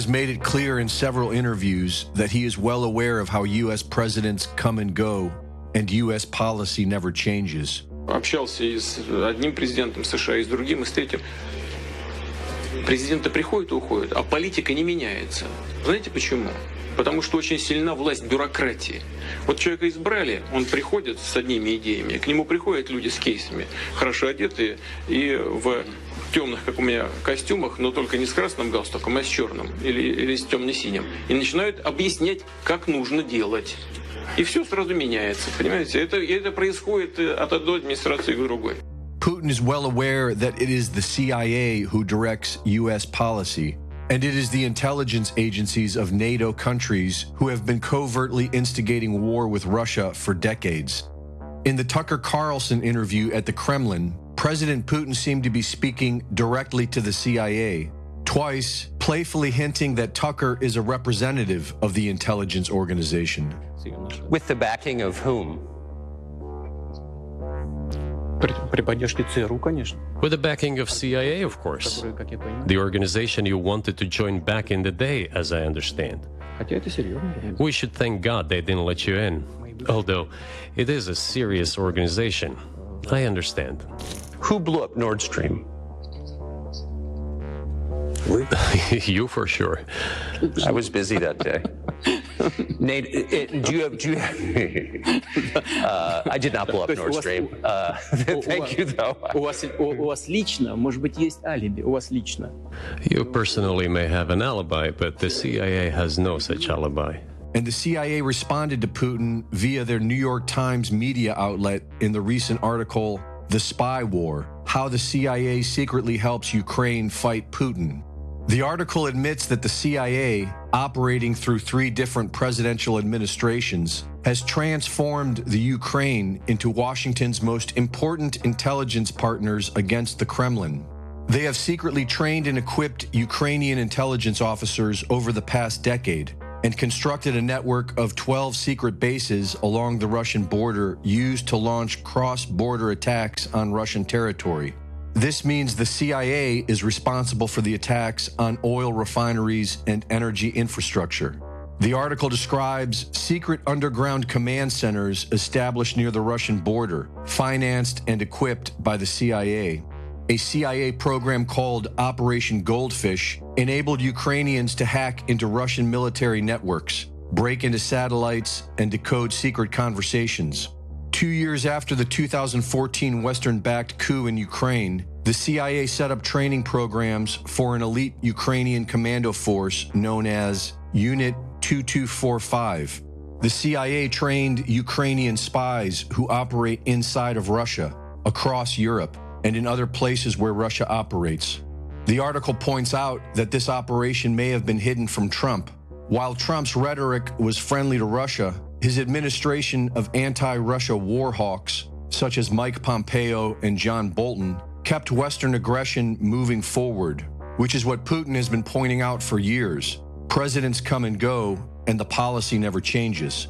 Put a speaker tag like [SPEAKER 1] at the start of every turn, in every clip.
[SPEAKER 1] has made it clear in several interviews that he is well aware of how U.S. presidents come and go and U.S. policy never changes.
[SPEAKER 2] Общался и с одним президентом США, и с другим, и с третьим. Президенты приходят и уходят, а политика не меняется. Знаете почему? Потому что очень сильна власть бюрократии. Вот человека избрали, он приходит с одними идеями, к нему приходят люди с кейсами, хорошо одетые и в темных, как у меня, костюмах, но только не с красным галстуком, а с черным или, или с темно-синим. И начинают объяснять, как нужно делать. И все сразу меняется, понимаете? Это, это происходит от одной администрации к другой.
[SPEAKER 1] Putin is well aware that it is the CIA who directs U.S. policy, and it is the intelligence agencies of NATO countries who have been covertly instigating war with Russia for decades. In the Tucker Carlson interview at the Kremlin, President Putin seemed to be speaking directly to the CIA, twice playfully hinting that Tucker is a representative of the intelligence organization.
[SPEAKER 3] With the backing of whom?
[SPEAKER 4] With the backing of CIA, of course. The organization you wanted to join back in the day, as I understand. We should thank God they didn't let you in, although it is a serious organization. I understand.
[SPEAKER 3] Who blew up Nord Stream?
[SPEAKER 4] you for sure.
[SPEAKER 3] I was busy that day. Nate, it, it- do you have? Do you have uh, I did not blow up
[SPEAKER 5] То есть у
[SPEAKER 3] Nord
[SPEAKER 5] вас-
[SPEAKER 3] Stream. Uh, thank you, though.
[SPEAKER 5] У вас, у, у вас лично, может быть, есть алиби, у вас лично.
[SPEAKER 4] You personally may have an alibi, but the CIA has no such alibi.
[SPEAKER 1] And the CIA responded to Putin via their New York Times media outlet in the recent article, The Spy War How the CIA Secretly Helps Ukraine Fight Putin. The article admits that the CIA, operating through three different presidential administrations, has transformed the Ukraine into Washington's most important intelligence partners against the Kremlin. They have secretly trained and equipped Ukrainian intelligence officers over the past decade and constructed a network of 12 secret bases along the Russian border used to launch cross border attacks on Russian territory. This means the CIA is responsible for the attacks on oil refineries and energy infrastructure. The article describes secret underground command centers established near the Russian border, financed and equipped by the CIA. A CIA program called Operation Goldfish enabled Ukrainians to hack into Russian military networks, break into satellites, and decode secret conversations. Two years after the 2014 Western backed coup in Ukraine, the CIA set up training programs for an elite Ukrainian commando force known as Unit 2245. The CIA trained Ukrainian spies who operate inside of Russia, across Europe, and in other places where Russia operates. The article points out that this operation may have been hidden from Trump. While Trump's rhetoric was friendly to Russia, his administration of anti Russia war hawks, such as Mike Pompeo and John Bolton, kept Western aggression moving forward, which is what Putin has been pointing out for years. Presidents come and go, and the policy never changes.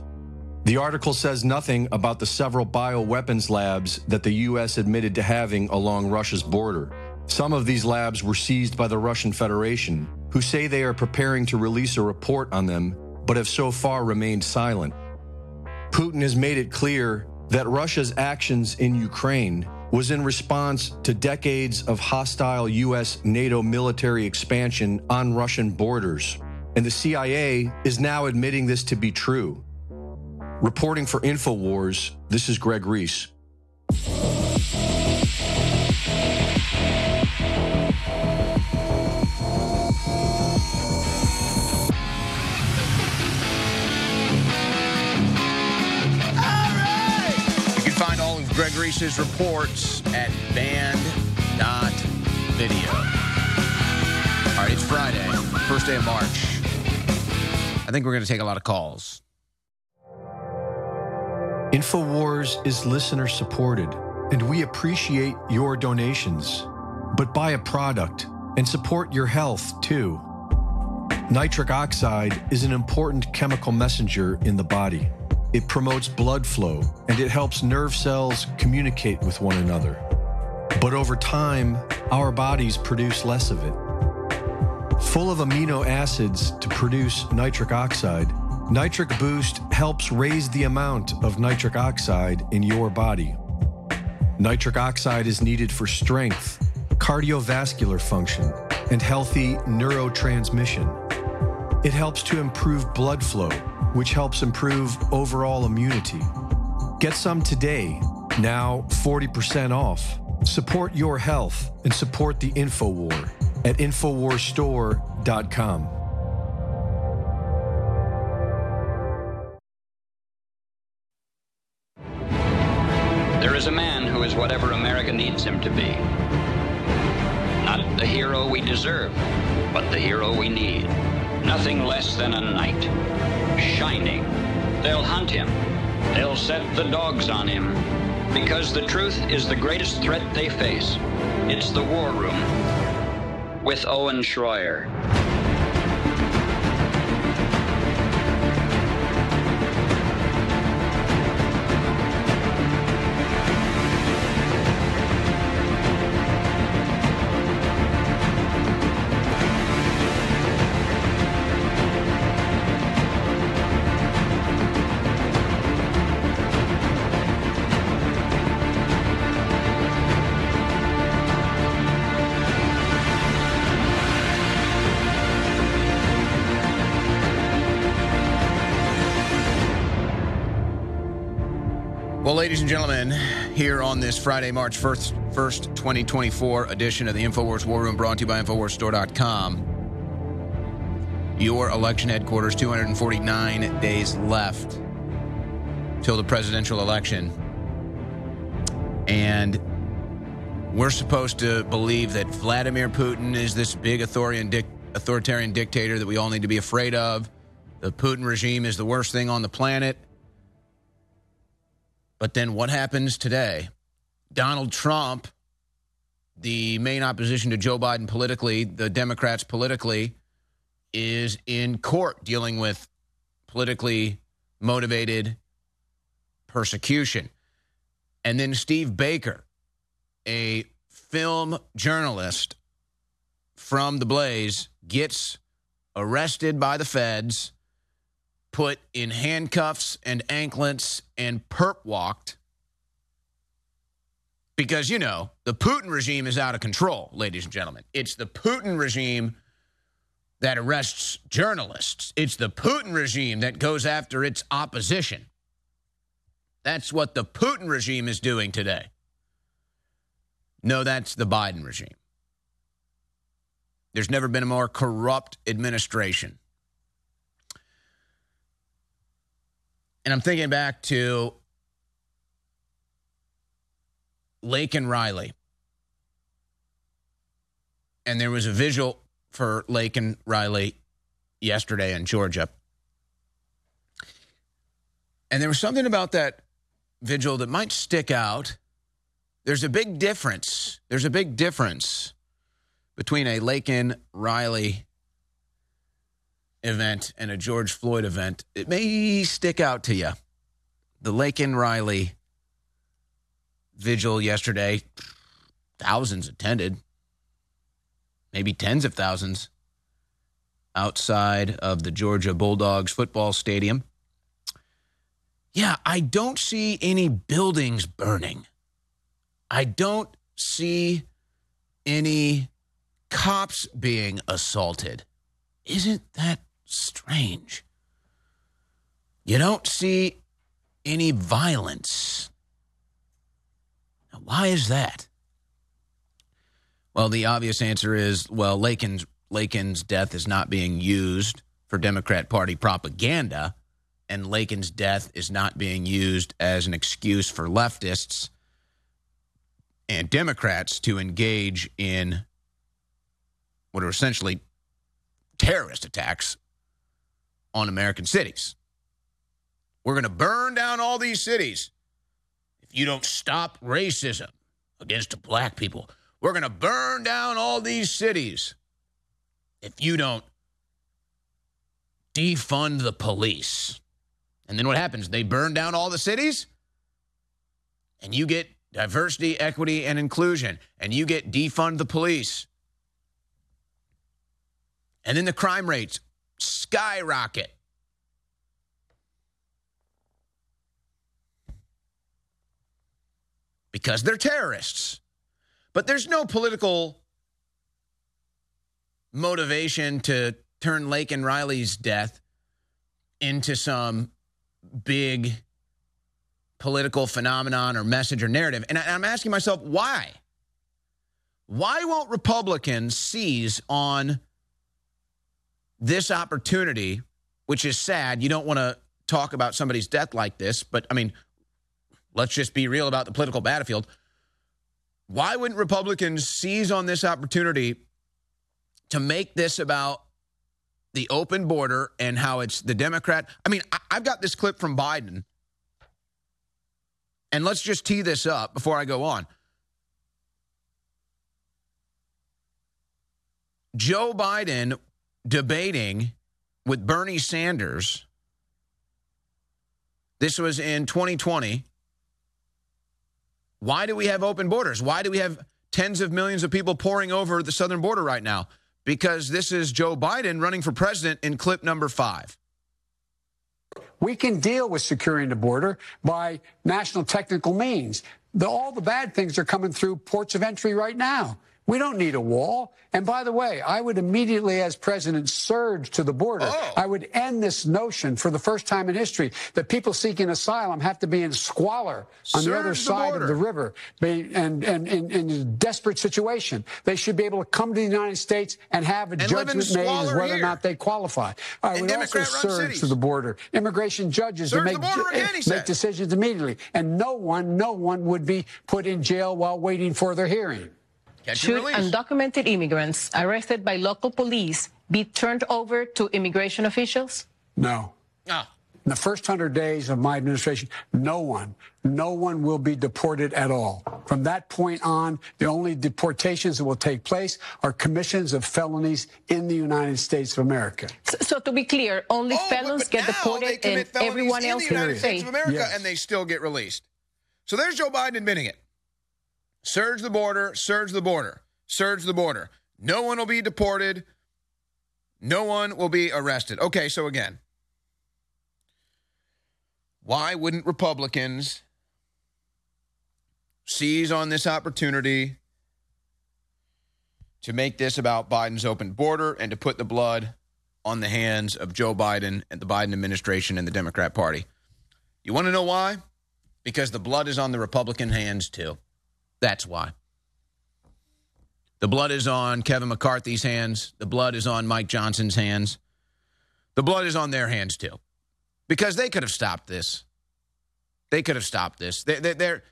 [SPEAKER 1] The article says nothing about the several bioweapons labs that the U.S. admitted to having along Russia's border. Some of these labs were seized by the Russian Federation, who say they are preparing to release a report on them, but have so far remained silent. Putin has made it clear that Russia's actions in Ukraine was in response to decades of hostile U.S. NATO military expansion on Russian borders. And the CIA is now admitting this to be true. Reporting for InfoWars, this is Greg Reese.
[SPEAKER 6] You can find all of Greg Reese's reports at Banned.video. All right, it's Friday, first day of March. I think we're going to take a lot of calls.
[SPEAKER 1] InfoWars is listener supported, and we appreciate your donations. But buy a product and support your health too. Nitric oxide is an important chemical messenger in the body. It promotes blood flow and it helps nerve cells communicate with one another. But over time, our bodies produce less of it. Full of amino acids to produce nitric oxide, Nitric Boost helps raise the amount of nitric oxide in your body. Nitric oxide is needed for strength, cardiovascular function, and healthy neurotransmission. It helps to improve blood flow, which helps improve overall immunity. Get some today, now 40% off. Support your health and support the InfoWar at InfoWarsStore.com.
[SPEAKER 7] There is a man who is whatever America needs him to be. Not the hero we deserve, but the hero we need. Nothing less than a knight. Shining. They'll hunt him. They'll set the dogs on him. Because the truth is the greatest threat they face. It's the war room. With Owen Schroyer.
[SPEAKER 6] Gentlemen, here on this Friday, March 1st, 1st 2024 edition of the InfoWars War Room brought to you by InfoWarsStore.com. Your election headquarters, 249 days left till the presidential election. And we're supposed to believe that Vladimir Putin is this big authoritarian, dic- authoritarian dictator that we all need to be afraid of. The Putin regime is the worst thing on the planet. But then what happens today? Donald Trump, the main opposition to Joe Biden politically, the Democrats politically, is in court dealing with politically motivated persecution. And then Steve Baker, a film journalist from The Blaze, gets arrested by the feds put in handcuffs and anklets and perp walked because, you know, the Putin regime is out of control, ladies and gentlemen. It's the Putin regime that arrests journalists, it's the Putin regime that goes after its opposition. That's what the Putin regime is doing today. No, that's the Biden regime. There's never been a more corrupt administration. And I'm thinking back to Laken Riley. And there was a visual for Laken Riley yesterday in Georgia. And there was something about that vigil that might stick out. There's a big difference. There's a big difference between a Laken Riley event and a George Floyd event, it may stick out to you. The Laken Riley vigil yesterday, thousands attended, maybe tens of thousands outside of the Georgia Bulldogs football stadium. Yeah, I don't see any buildings burning. I don't see any cops being assaulted. Isn't that strange. You don't see any violence. Now, why is that? Well, the obvious answer is well, Laken's, Laken's death is not being used for Democrat Party propaganda, and Laken's death is not being used as an excuse for leftists and Democrats to engage in what are essentially terrorist attacks on American cities. We're going to burn down all these cities if you don't stop racism against black people. We're going to burn down all these cities if you don't defund the police. And then what happens? They burn down all the cities, and you get diversity, equity, and inclusion, and you get defund the police. And then the crime rates skyrocket. Because they're terrorists. But there's no political motivation to turn Laken Riley's death into some big political phenomenon or message or narrative. And I'm asking myself, why? Why won't Republicans seize on this opportunity, which is sad? You don't want to talk about somebody's death like this, but I mean, let's just be real about the political battlefield. Why wouldn't Republicans seize on this opportunity to make this about the open border and how it's the Democrat? I mean, I've got this clip from Biden, and let's just tee this up before I go on. Joe Biden debating with Bernie Sanders. This was in 2020. Why do we have open borders? Why do we have tens of millions of people pouring over the southern border right now? Because this is Joe Biden running for president in clip number five.
[SPEAKER 8] We can deal with securing the border by national technical means. The, all the bad things are coming through ports of entry right now. We don't need a wall. And by the way, I would immediately, as president, surge to the border.
[SPEAKER 6] Oh.
[SPEAKER 8] I would end this notion for the first time in history that people seeking asylum have to be in squalor on the other
[SPEAKER 6] the
[SPEAKER 8] side of the river and, and, in a desperate situation. They should be able to come to the United States and have a
[SPEAKER 6] And
[SPEAKER 8] judgment made as whether or not they qualify. I would also surge
[SPEAKER 6] cities.
[SPEAKER 8] to the border. Immigration judges to
[SPEAKER 6] Surge
[SPEAKER 8] make,
[SPEAKER 6] the again,
[SPEAKER 8] make decisions immediately. And no one, no one would be put in jail while waiting for their hearing.
[SPEAKER 6] Catch and
[SPEAKER 9] Should undocumented immigrants arrested by local police be turned over to immigration officials?
[SPEAKER 8] No.
[SPEAKER 6] Ah,
[SPEAKER 8] In the first hundred days of my administration, no one, no one will be deported at all. From that point on, the only deportations that will take place are commissions of felonies in the United States of America.
[SPEAKER 9] So, so to be clear, only
[SPEAKER 6] Oh,
[SPEAKER 9] felons
[SPEAKER 6] but
[SPEAKER 9] get deported
[SPEAKER 6] commit
[SPEAKER 9] and
[SPEAKER 6] felonies
[SPEAKER 9] everyone
[SPEAKER 6] in
[SPEAKER 9] else
[SPEAKER 6] the United States of America,
[SPEAKER 8] Yes.
[SPEAKER 6] and they still get released. So there's Joe Biden admitting it. Surge the border, surge the border, surge the border. No one will be deported. No one will be arrested. Okay, so again, why wouldn't Republicans seize on this opportunity to make this about Biden's open border and to put the blood on the hands of Joe Biden and the Biden administration and the Democrat Party. You want to know why? Because the blood is on the Republican hands too. That's why. The blood is on Kevin McCarthy's hands. The blood is on Mike Johnson's hands. The blood is on their hands too. Because they could have stopped this. They could have stopped this. There, there-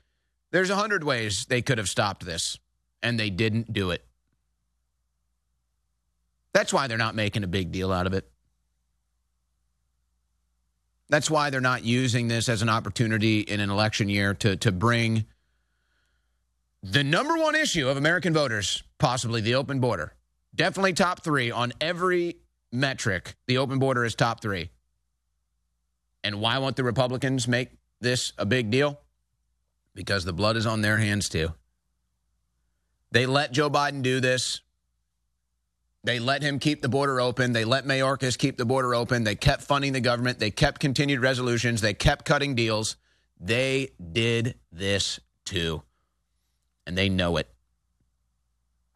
[SPEAKER 6] there's a hundred ways they could have stopped this, and they didn't do it. That's why they're not making a big deal out of it. That's why they're not using this as an opportunity in an election year to, to bring the number one issue of American voters, possibly the open border. Definitely top three on every metric. The open border is top three. And why won't the Republicans make this a big deal? Because the blood is on their hands too. They let Joe Biden do this. They let him keep the border open. They let Mayorkas keep the border open. They kept funding the government. They kept continued resolutions. They kept cutting deals. They did this too. And they know it.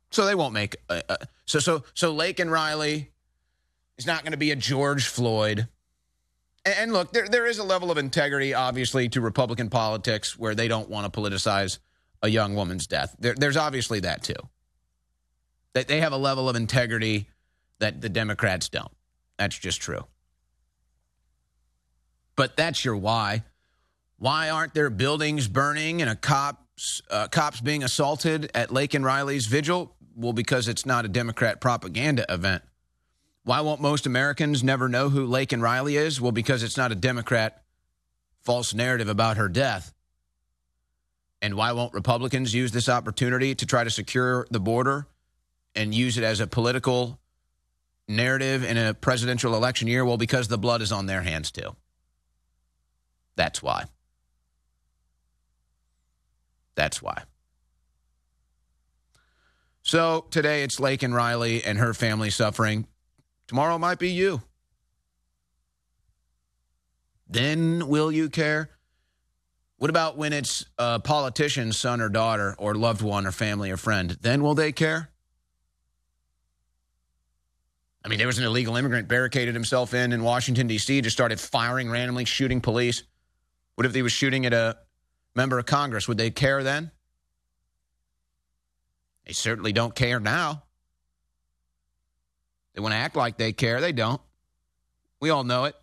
[SPEAKER 6] So they won't make a, a, so so so Laken Riley is not going to be a George Floyd. And, and look, there there is a level of integrity obviously to Republican politics where they don't want to politicize a young woman's death. There, there's obviously that too that they have a level of integrity that the Democrats don't. That's just true. But that's your why. Why aren't there buildings burning and a cops uh, cops being assaulted at Laken Riley's vigil? Well, because it's not a Democrat propaganda event. Why won't most Americans never know who Laken Riley is? Well, because it's not a Democrat false narrative about her death. And why won't Republicans use this opportunity to try to secure the border and use it as a political narrative in a presidential election year? Well, because the blood is on their hands too. That's why. That's why. So today it's Laken Riley and her family suffering. Tomorrow might be you. Then will you care? What about when it's a politician's son or daughter or loved one or family or friend? Then will they care? I mean, there was an illegal immigrant barricaded himself in in Washington, D.C., just started firing randomly, shooting police. What if he was shooting at a member of Congress? Would they care then? They certainly don't care now. They want to act like they care. They don't. We all know it.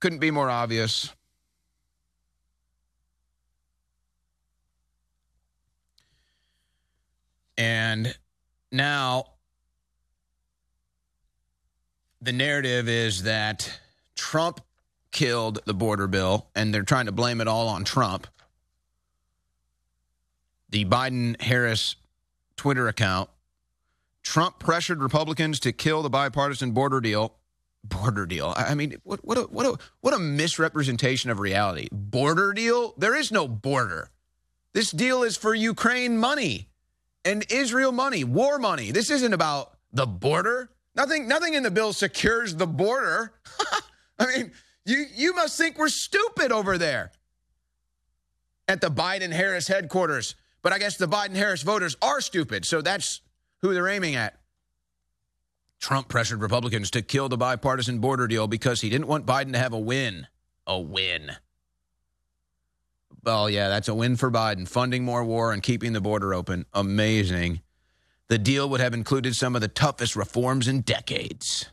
[SPEAKER 6] Couldn't be more obvious. And now the narrative is that Trump killed the border bill, and they're trying to blame it all on Trump. The Biden Harris Twitter account Trump pressured Republicans to kill the bipartisan border deal. Border deal. I mean, what what a, what a what a misrepresentation of reality. Border deal? There is no border. This deal is for Ukraine money and Israel money, war money. This isn't about the border. Nothing nothing in the bill secures the border. I mean, you you must think we're stupid over there at the Biden Harris headquarters. But I guess the Biden Harris voters are stupid. So that's who they're aiming at. Trump pressured Republicans to kill the bipartisan border deal because he didn't want Biden to have a win. A win. Well, yeah, that's a win for Biden, funding more war and keeping the border open. Amazing. The deal would have included some of the toughest reforms in decades.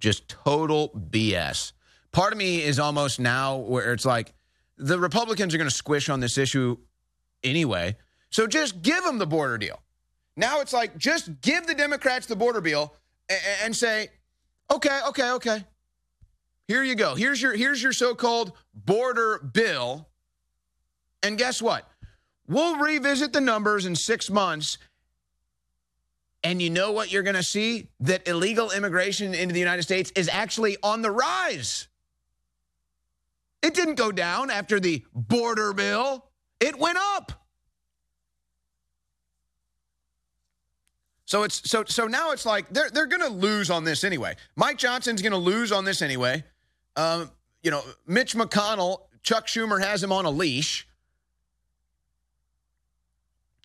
[SPEAKER 6] Just total BS. Part of me is almost now where it's like the Republicans are going to squish on this issue anyway. So just give them the border deal. Now it's like just give the Democrats the border bill and, and say, okay, okay, okay. Here you go. Here's your here's your so-called border bill. And guess what? We'll revisit the numbers in 6 months. And you know what you're going to see? That illegal immigration into the United States is actually on the rise. It didn't go down after the border bill. It went up. So it's so so now it's like they're they're going to lose on this anyway. Mike Johnson's going to lose on this anyway. Um, you know, Mitch McConnell, Chuck Schumer has him on a leash.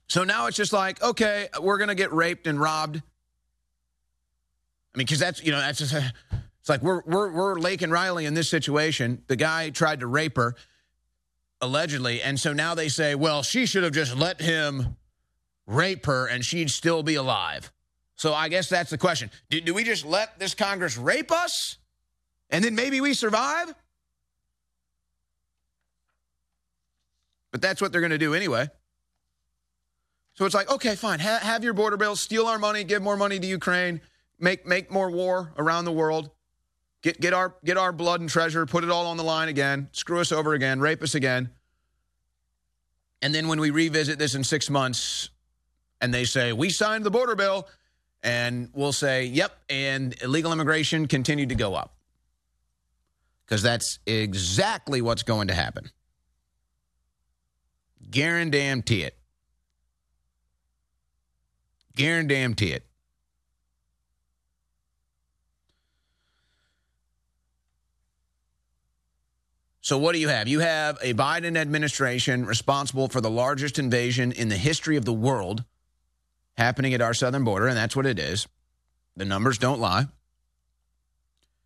[SPEAKER 6] So now it's just like, okay, we're going to get raped and robbed. I mean, because that's you know that's just it's like we're we're we're Laken Riley in this situation. The guy tried to rape her allegedly, and so now they say, well, she should have just let him rape her and she'd still be alive. So I guess that's the question. Do, do, we just let this Congress rape us and then maybe we survive? But that's what they're going to do anyway. So it's like, okay, fine. Ha- have your border bills, steal our money, give more money to Ukraine, make make more war around the world. Get get our get our blood and treasure, put it all on the line again, screw us over again, rape us again. And then when we revisit this in 6 months, and they say, We signed the border bill. And we'll say, Yep. And illegal immigration continued to go up. Because that's exactly what's going to happen. Guarantee it. Guarantee it. So, what do you have? You have a Biden administration responsible for the largest invasion in the history of the world happening at our southern border, and that's what it is. The numbers don't lie.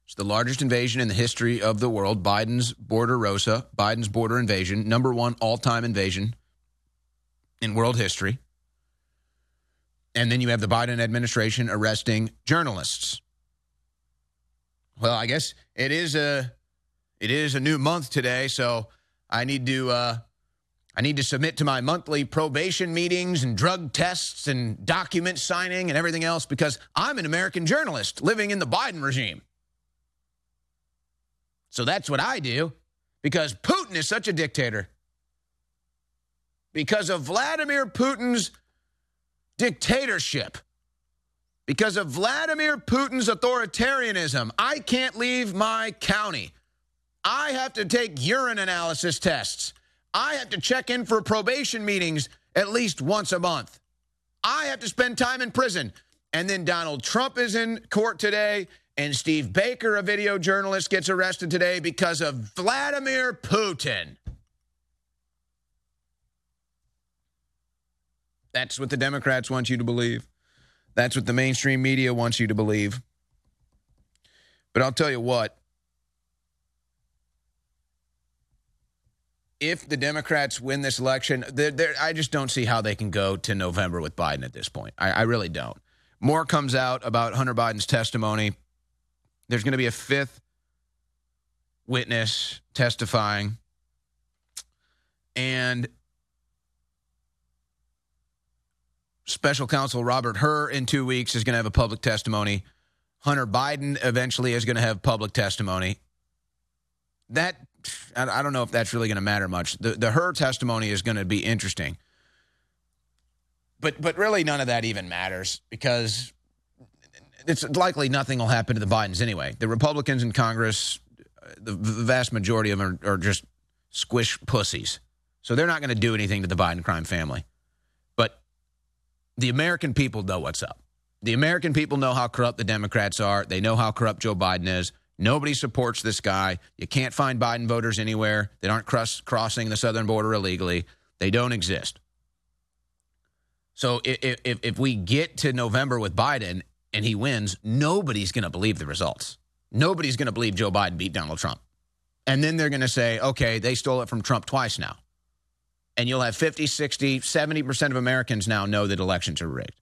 [SPEAKER 6] It's the largest invasion in the history of the world. Biden's border Rosa, Biden's border invasion, number one all time invasion in world history. And then you have the Biden administration arresting journalists. Well, I guess it is a it is a new month today, so I need to uh, I need to submit to my monthly probation meetings and drug tests and document signing and everything else because I'm an American journalist living in the Biden regime. So that's what I do because Putin is such a dictator. Because of Vladimir Putin's dictatorship, because of Vladimir Putin's authoritarianism, I can't leave my county. I have to take urine analysis tests. I have to check in for probation meetings at least once a month. I have to spend time in prison. And then Donald Trump is in court today. And Steve Baker, a video journalist, gets arrested today because of Vladimir Putin. That's what the Democrats want you to believe. That's what the mainstream media wants you to believe. But I'll tell you what. If the Democrats win this election, they're, they're, I just don't see how they can go to November with Biden at this point. I, I really don't. More comes out about Hunter Biden's testimony. There's going to be a fifth witness testifying. And special counsel Robert Hur in two weeks is going to have a public testimony. Hunter Biden eventually is going to have public testimony. That I don't know if that's really going to matter much. The the Hur testimony is going to be interesting, but but really none of that even matters because it's likely nothing will happen to the Bidens anyway. The Republicans in Congress, the, the vast majority of them are, are just squish pussies, so they're not going to do anything to the Biden crime family. The American people know what's up. The American people know how corrupt the Democrats are. They know how corrupt Joe Biden is. Nobody supports this guy. You can't find Biden voters anywhere that aren't cross- crossing the southern border illegally. They don't exist. So if, if, if we get to November with Biden and he wins, nobody's going to believe the results. Nobody's going to believe Joe Biden beat Donald Trump. And then they're going to say, okay, they stole it from Trump twice now. And you'll have 50, 60, 70% of Americans now know that elections are rigged.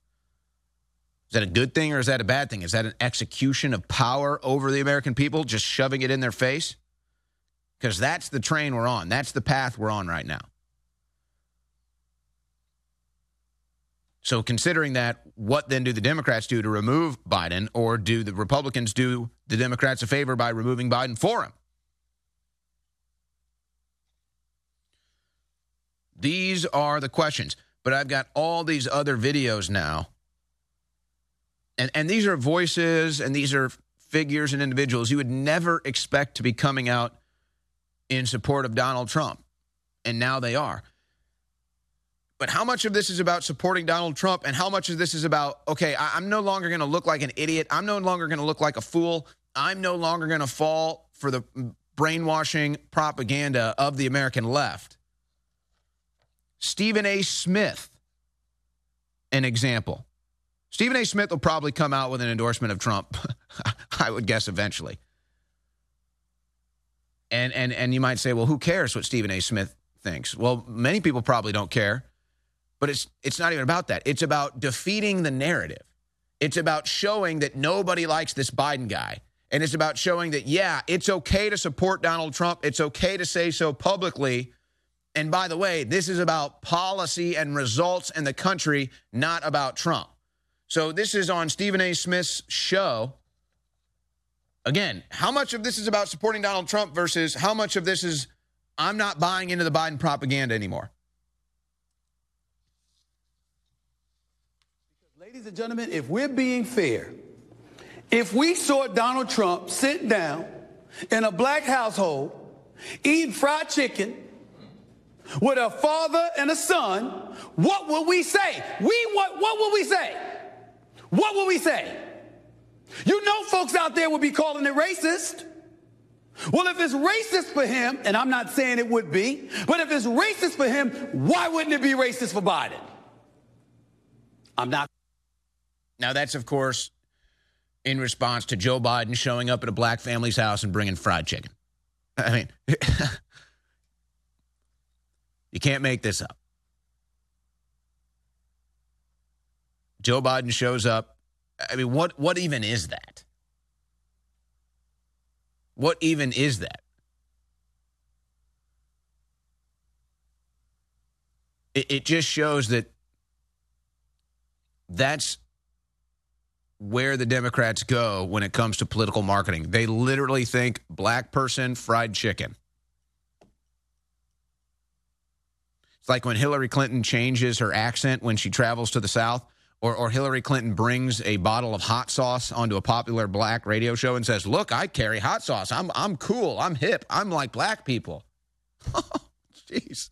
[SPEAKER 6] Is that a good thing or is that a bad thing? Is that an execution of power over the American people, just shoving it in their face? Because that's the train we're on. That's the path we're on right now. So, considering that, what then do the Democrats do to remove Biden, or do the Republicans do the Democrats a favor by removing Biden for him? These are the questions. But I've got all these other videos now and and these are voices and these are figures and individuals you would never expect to be coming out in support of Donald Trump. And now they are. But how much of this is about supporting Donald Trump and how much of this is about, okay, I, am no longer going to look like an idiot. I'm no longer going to look like a fool. I'm no longer going to fall for the brainwashing propaganda of the American left. Stephen A. Smith, an example. Stephen A. Smith will probably come out with an endorsement of Trump, I would guess eventually. And and and you might say, well, who cares what Stephen A. Smith thinks? Well, many people probably don't care, but it's it's not even about that. It's about defeating the narrative. It's about showing that nobody likes this Biden guy. And it's about showing that, yeah, it's okay to support Donald Trump. It's okay to say so publicly. And by the way, this is about policy and results in the country, not about Trump. So this is on Stephen A. Smith's show. Again, how much of this is about supporting Donald Trump versus how much of this is I'm not buying into the Biden propaganda anymore?
[SPEAKER 10] Ladies and gentlemen, if we're being fair, if we saw Donald Trump sit down in a black household eating fried chicken with a father and a son, what would we say? We what what would we say? What will we say? You know, folks out there will be calling it racist. Well, if it's racist for him, and I'm not saying it would be, but if it's racist for him, why wouldn't it be racist for Biden? I'm not.
[SPEAKER 6] Now, that's, of course, in response to Joe Biden showing up at a black family's house and bringing fried chicken. I mean, you can't make this up. Joe Biden shows up. I mean, what what even is that? What even is that? It, it just shows that that's where the Democrats go when it comes to political marketing. They literally think black person fried chicken. It's like when Hillary Clinton changes her accent when she travels to the South or, or Hillary Clinton brings a bottle of hot sauce onto a popular black radio show and says, "Look, I carry hot sauce. I'm I'm cool. I'm hip. I'm like black people." Oh, jeez.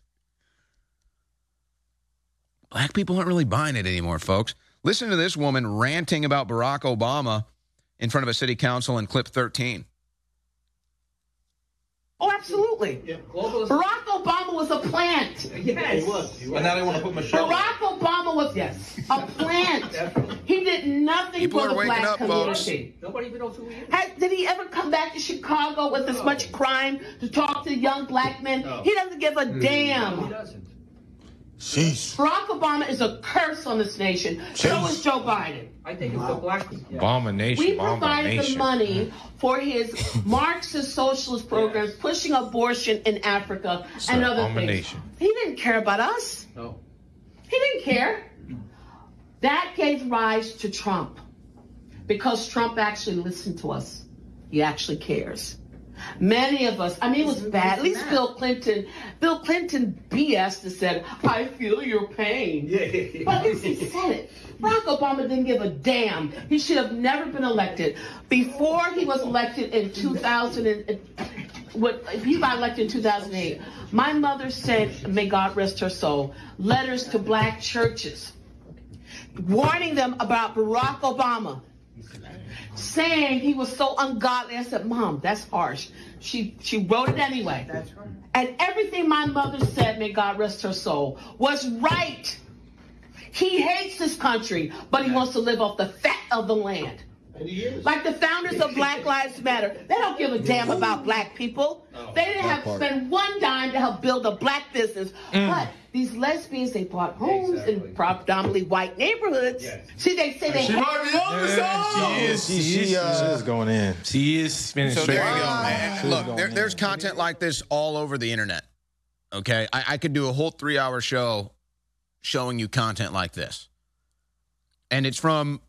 [SPEAKER 6] Black people aren't really buying it anymore, folks. Listen to this woman ranting about Barack Obama in front of a city council in clip 13.
[SPEAKER 11] Oh, absolutely. Yeah, Barack Obama was a plant. Yes.
[SPEAKER 12] He was. And now they want to put Michelle. In.
[SPEAKER 11] Barack Obama was yes a plant. he did nothing
[SPEAKER 6] People
[SPEAKER 11] for the black
[SPEAKER 6] up, folks.
[SPEAKER 11] community.
[SPEAKER 12] Nobody even knows who he is.
[SPEAKER 11] Has, did he ever come back to Chicago with as much crime to talk to young black men? He doesn't give a hmm. damn.
[SPEAKER 12] He doesn't.
[SPEAKER 11] Barack Obama is a curse on this nation. So is Joe Biden.
[SPEAKER 12] I think it's the black.
[SPEAKER 13] Abomination.
[SPEAKER 11] We provided the money for his Marxist socialist programs, pushing abortion in Africa
[SPEAKER 13] It's
[SPEAKER 11] and
[SPEAKER 13] an
[SPEAKER 11] other things. He didn't care about us.
[SPEAKER 12] No.
[SPEAKER 11] He didn't care. That gave rise to Trump because Trump actually listened to us. He actually cares. Many of us, I mean, it was bad. At least Bill Clinton, Bill Clinton BS that said, I feel your pain. But at least he said it. Barack Obama didn't give a damn. He should have never been elected. Before he was elected in 2000, and, what, he got elected in 2008. My mother sent, may God rest her soul, letters to black churches warning them about Barack Obama, saying he was so ungodly. I said, Mom, that's harsh. She she wrote it anyway. That's right. And everything my mother said, may God rest her soul, was right. He hates this country, but he wants to live off the fat of the land. Like the founders of Black Lives Matter, they don't give a damn about black people. They didn't have to spend one dime to help build a black business. Mm. But these lesbians, they bought homes in predominantly white neighborhoods. See, they say they
[SPEAKER 10] She might be on the song.
[SPEAKER 13] She is. She, she, she is going in. She is spinning
[SPEAKER 6] So
[SPEAKER 13] straight.
[SPEAKER 6] there you go, man. Look, there, there's content like this all over the internet. Okay, I, I could do a whole three-hour show showing you content like this, and it's from it,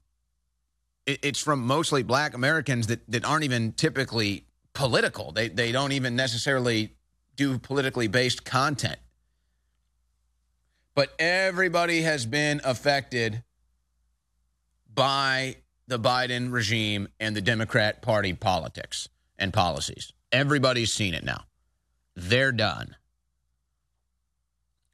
[SPEAKER 6] it's from mostly Black Americans that that aren't even typically political. They they don't even necessarily do politically based content, but everybody has been affected by the Biden regime and the Democrat Party politics and policies. Everybody's seen it now. They're done.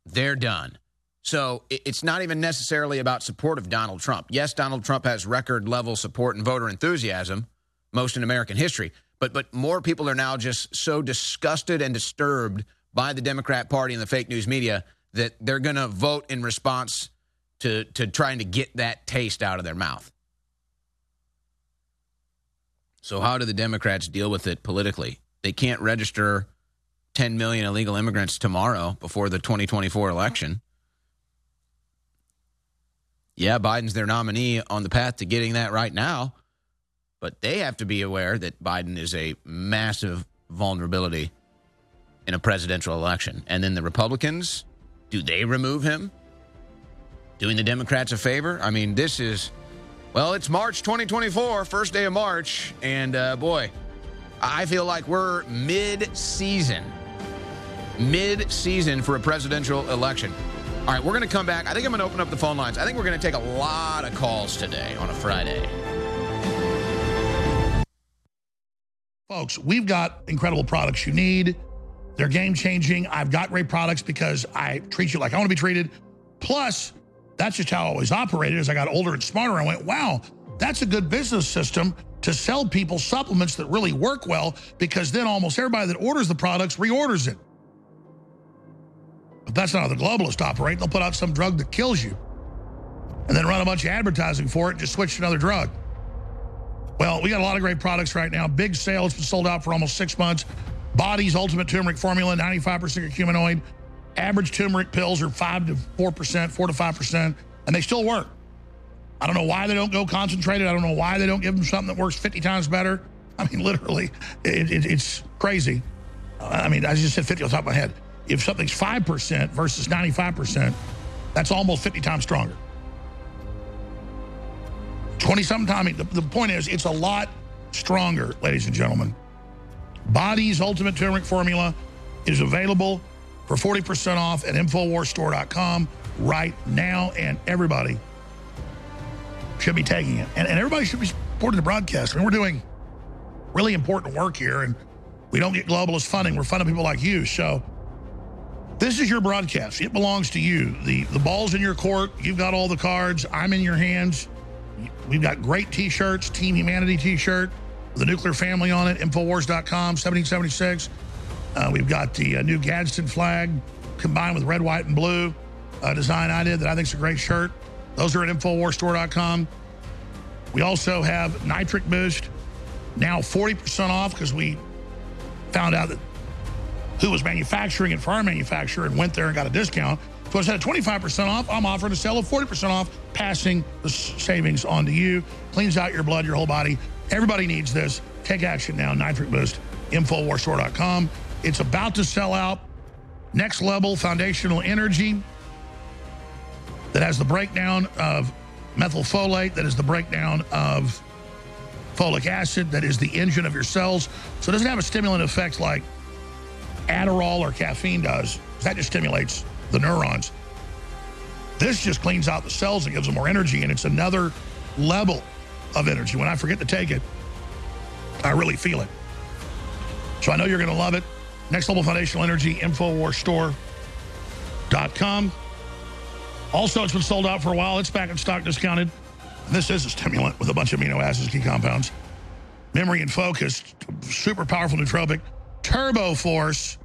[SPEAKER 6] They're done. So it's not even necessarily about support of Donald Trump. Yes, Donald Trump has record level support and voter enthusiasm, most in American history. But but more people are now just so disgusted and disturbed by the Democrat Party and the fake news media that they're going to vote in response to to trying to get that taste out of their mouth. So how do the Democrats deal with it politically? They can't register 10 million illegal immigrants tomorrow before the 2024 election. Yeah, Biden's their nominee on the path to getting that right now, but they have to be aware that Biden is a massive vulnerability in a presidential election. And then the Republicans, do they remove him? Doing the Democrats a favor? I mean, this is, well, it's March 2024, first day of March, and uh, boy, I feel like we're mid season. Mid season for a presidential election. All right, we're going to come back. I think I'm going to open up the phone lines. I think we're going to take a lot of calls today on a Friday.
[SPEAKER 14] Folks, we've got incredible products you need. They're game changing. I've got great products because I treat you like I want to be treated. Plus, that's just how I always operated. As I got older and smarter, I went, wow, that's a good business system to sell people supplements that really work well because then almost everybody that orders the products reorders it. But that's not how the globalists operate. They'll put out some drug that kills you and then run a bunch of advertising for it and just switch to another drug. Well, we got a lot of great products right now. Big sales, been sold out for almost six months. Body's Ultimate Turmeric Formula, 95% curcuminoid. Average turmeric pills are 5 to 4%, 4 to 5%, and they still work. I don't know why they don't go concentrated. I don't know why they don't give them something that works 50 times better. I mean, literally, it, it, it's crazy. I mean, I just said 50 on top of my head. If something's 5% versus 95%, that's almost 50 times stronger. 20 something time. The, the point is, it's a lot stronger, ladies and gentlemen. Body's Ultimate Turmeric Formula is available for 40% off at InfoWarsStore.com right now, and everybody should be taking it. And, and everybody should be supporting the broadcast. I mean, we're doing really important work here, and we don't get globalist funding. We're funding people like you. So This is your broadcast. It belongs to you. The the ball's in your court. You've got all the cards. I'm in your hands. We've got great t-shirts, Team Humanity t-shirt, the nuclear family on it, Infowars.com, 1776. Uh, we've got the uh, new Gadsden flag combined with red, white, and blue uh, design I did that I think is a great shirt. Those are at InfoWarsStore.com. We also have Nitric Boost, now 40% off because we found out that who was manufacturing for our manufacturer and went there and got a discount. So instead of 25% off, I'm offering to sell at 40% off, passing the savings on to you. Cleans out your blood, your whole body. Everybody needs this. Take action now. Nitric Boost, InfoWarsStore.com. It's about to sell out. Next level foundational energy that has the breakdown of methylfolate, that is the breakdown of folic acid, that is the engine of your cells. So it doesn't have a stimulant effect like Adderall or caffeine does. That just stimulates the neurons. This just cleans out the cells and gives them more energy, and it's another level of energy. When I forget to take it, I really feel it. So I know you're going to love it. Next Level Foundational Energy, InfoWarsStore.com. Also, it's been sold out for a while. It's back in stock discounted. This is a stimulant with a bunch of amino acids, key compounds. Memory and focus, super powerful nootropic. Turbo Force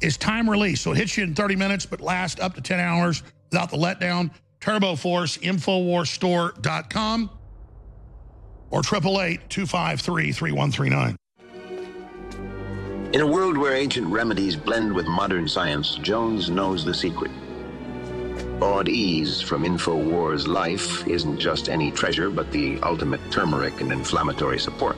[SPEAKER 14] is time release. So it hits you in 30 minutes, but lasts up to 10 hours without the letdown. Turbo Force, InfoWarsStore.com or 888-253-3139.
[SPEAKER 15] In a world where ancient remedies blend with modern science, Jones knows the secret. Bodease from InfoWars Life isn't just any treasure, but the ultimate turmeric and inflammatory support.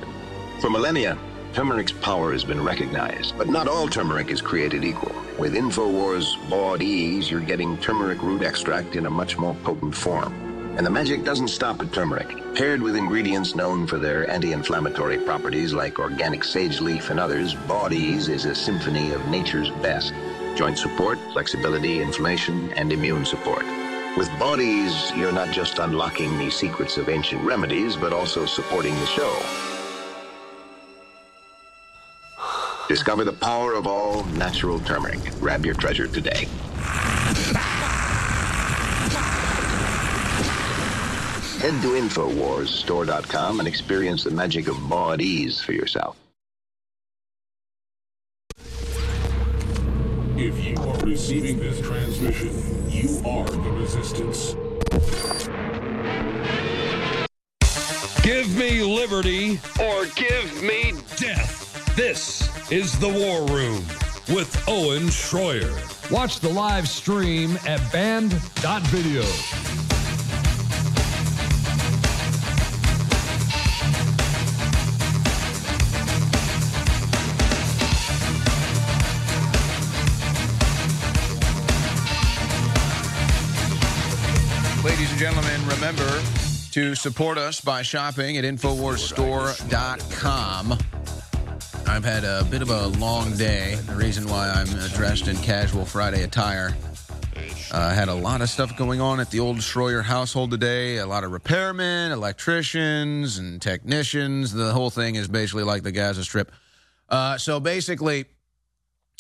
[SPEAKER 15] For millennia, turmeric's power has been recognized, but not all turmeric is created equal. With InfoWars Bodease, you're getting turmeric root extract in a much more potent form. And the magic doesn't stop at turmeric. Paired with ingredients known for their anti-inflammatory properties like organic sage leaf and others, Bodease is a symphony of nature's best. Joint support, flexibility, inflammation, and immune support. With Bodease, you're not just unlocking the secrets of ancient remedies, but also supporting the show. Discover the power of all natural turmeric. Grab your treasure today. Head to InfoWarsStore.com and experience the magic of Bodease for yourself.
[SPEAKER 16] If you are receiving this transmission, you are the resistance.
[SPEAKER 17] Give me liberty or give me death. This is the War Room with Owen Schroyer.
[SPEAKER 18] Watch the live stream at Banned.video.
[SPEAKER 6] Ladies and gentlemen, remember to support us by shopping at InfoWarsStore.com. I've had a bit of a long day. The reason why I'm uh, dressed in casual Friday attire. I uh, had a lot of stuff going on at the old Schroyer household today. A lot of repairmen, electricians, and technicians. The whole thing is basically like the Gaza Strip. Uh, so basically,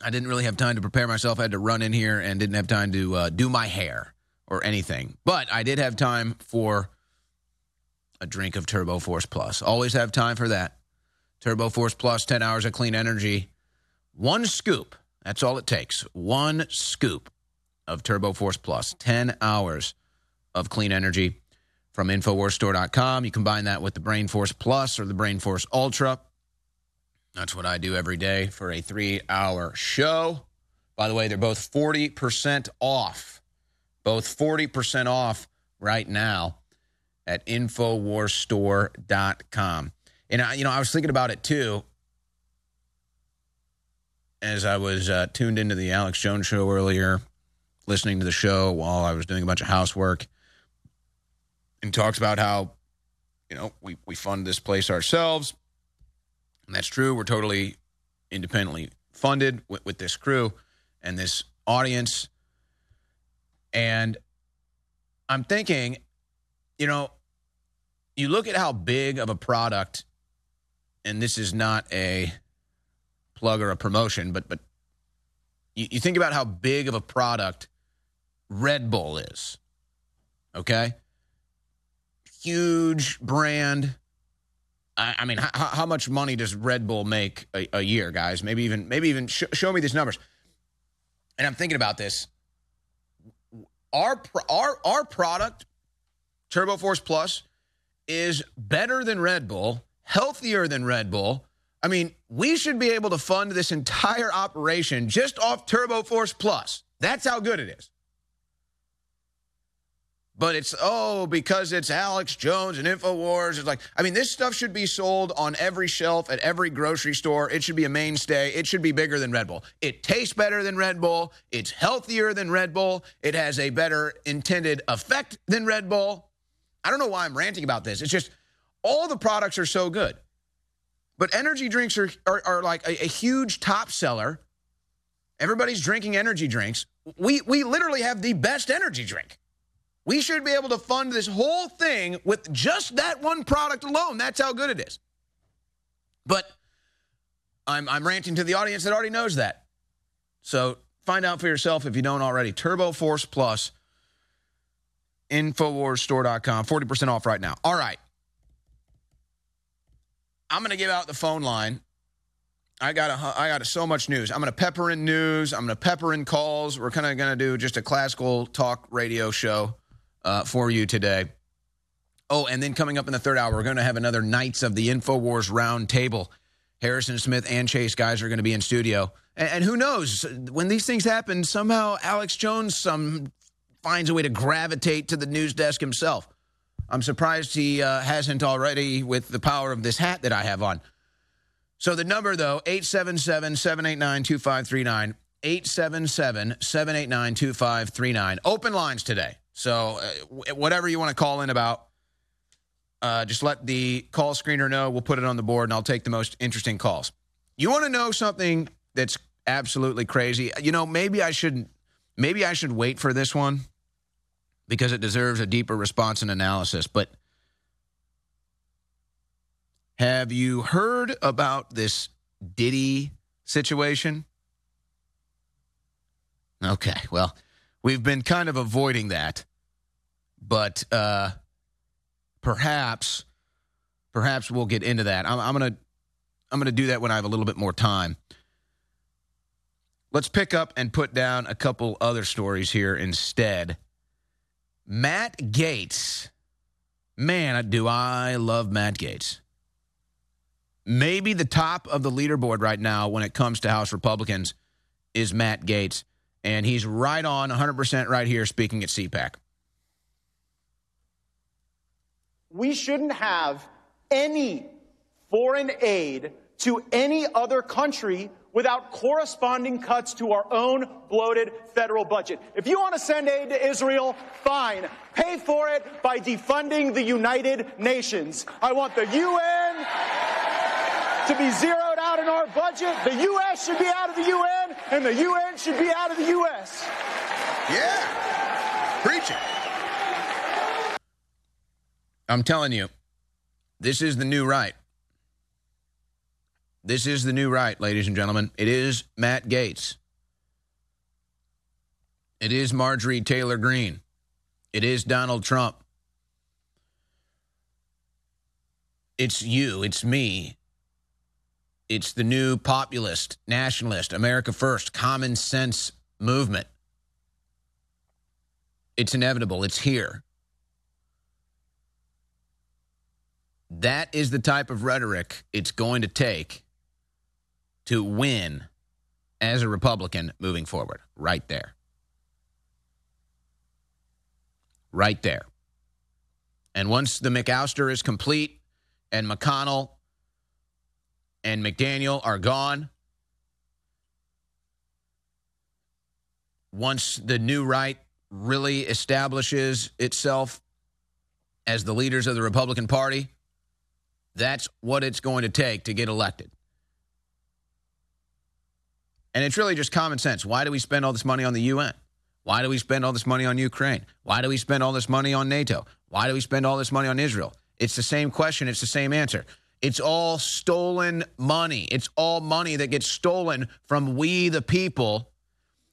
[SPEAKER 6] I didn't really have time to prepare myself. I had to run in here and didn't have time to uh, do my hair or anything. But I did have time for a drink of Turbo Force Plus. Always have time for that. Turbo Force Plus, 10 hours of clean energy. One scoop. That's all it takes. One scoop of Turbo Force 10 hours of clean energy from InfoWarsStore.com. You combine that with the Brain Force Plus or the Brain Force Ultra. That's what I do every day for a three hour show. By the way, they're both 40% off. Both 40% off right now at InfoWarsStore.com. And, I, you know, I was thinking about it too as I was uh, tuned into the Alex Jones show earlier, listening to the show while I was doing a bunch of housework, and talks about how, you know, we, we fund this place ourselves. And that's true. We're totally independently funded with, with this crew and this audience. And I'm thinking, you know, you look at how big of a product, and this is not a plug or a promotion, but but You, you think about how big of a product Red Bull is. Okay? Huge brand. I, I mean, how, how much money does Red Bull make a, a year, guys? Maybe even, maybe even sh- show me these numbers. And I'm thinking about this. Our pro- our our product, Turbo Force Plus, is better than Red Bull, healthier than Red Bull. I mean, we should be able to fund this entire operation just off Turbo Force Plus. That's how good it is. But it's, oh, because it's Alex Jones and InfoWars. It's like, I mean, this stuff should be sold on every shelf at every grocery store. It should be a mainstay. It should be bigger than Red Bull. It tastes better than Red Bull. It's healthier than Red Bull. It has a better intended effect than Red Bull. I don't know why I'm ranting about this. It's just all the products are so good. But energy drinks are, are, are like a, a huge top seller. Everybody's drinking energy drinks. We, we literally have the best energy drink. We should be able to fund this whole thing with just that one product alone. That's how good it is. But I'm, I'm ranting to the audience that already knows that. So find out for yourself if you don't already. Turbo Force Plus, Infowarsstore.com, 40% off right now. All right. I'm going to give out the phone line. I got a, I got a, so much news. I'm going to pepper in news. I'm going to pepper in calls. We're kind of going to do just a classical talk radio show uh, for you today. Oh, and then coming up in the third hour, we're going to have another Knights of the InfoWars round table. Harrison Smith and Chase guys are going to be in studio. And, and who knows, when these things happen, somehow Alex Jones some finds a way to gravitate to the news desk himself. I'm surprised he uh, hasn't already with the power of this hat that I have on. So the number, though, 877 789 2539. 877 789 2539. Open lines today. So uh, whatever you want to call in about, uh, just let the call screener know. We'll put it on the board and I'll take the most interesting calls. You want to know something that's absolutely crazy? You know, maybe I shouldn't, maybe I should wait for this one because it deserves a deeper response and analysis. But have you heard about this Diddy situation? Okay, well, we've been kind of avoiding that, but uh, perhaps, perhaps we'll get into that. I'm, I'm gonna, I'm gonna do that when I have a little bit more time. Let's pick up and put down a couple other stories here instead. Matt Gaetz. Man, do I love Matt Gaetz. Maybe the top of the leaderboard right now when it comes to House Republicans is Matt Gaetz. And he's right on 100% right here speaking at CPAC.
[SPEAKER 19] We shouldn't have any foreign aid to any other country without corresponding cuts to our own bloated federal budget. If you want to send aid to Israel, fine. Pay for it by defunding the United Nations. I want the UN to be zeroed out in our budget. The U.S. should be out of the UN, and the UN should be out of the U.S.
[SPEAKER 6] Yeah. Preach it. I'm telling you, this is the new right. This is the new right, ladies and gentlemen. It is Matt Gaetz. It is Marjorie Taylor Greene. It is Donald Trump. It's you. It's me. It's the new populist, nationalist, America First, common sense movement. It's inevitable. It's here. That is the type of rhetoric it's going to take to win as a Republican moving forward. Right there. Right there. And once the McAllister is complete and McConnell and McDaniel are gone, once the new right really establishes itself as the leaders of the Republican Party, that's what it's going to take to get elected. And it's really just common sense. Why do we spend all this money on the UN? Why do we spend all this money on Ukraine? Why do we spend all this money on NATO? Why do we spend all this money on Israel? It's the same question, it's the same answer. It's all stolen money. It's all money that gets stolen from we, the people,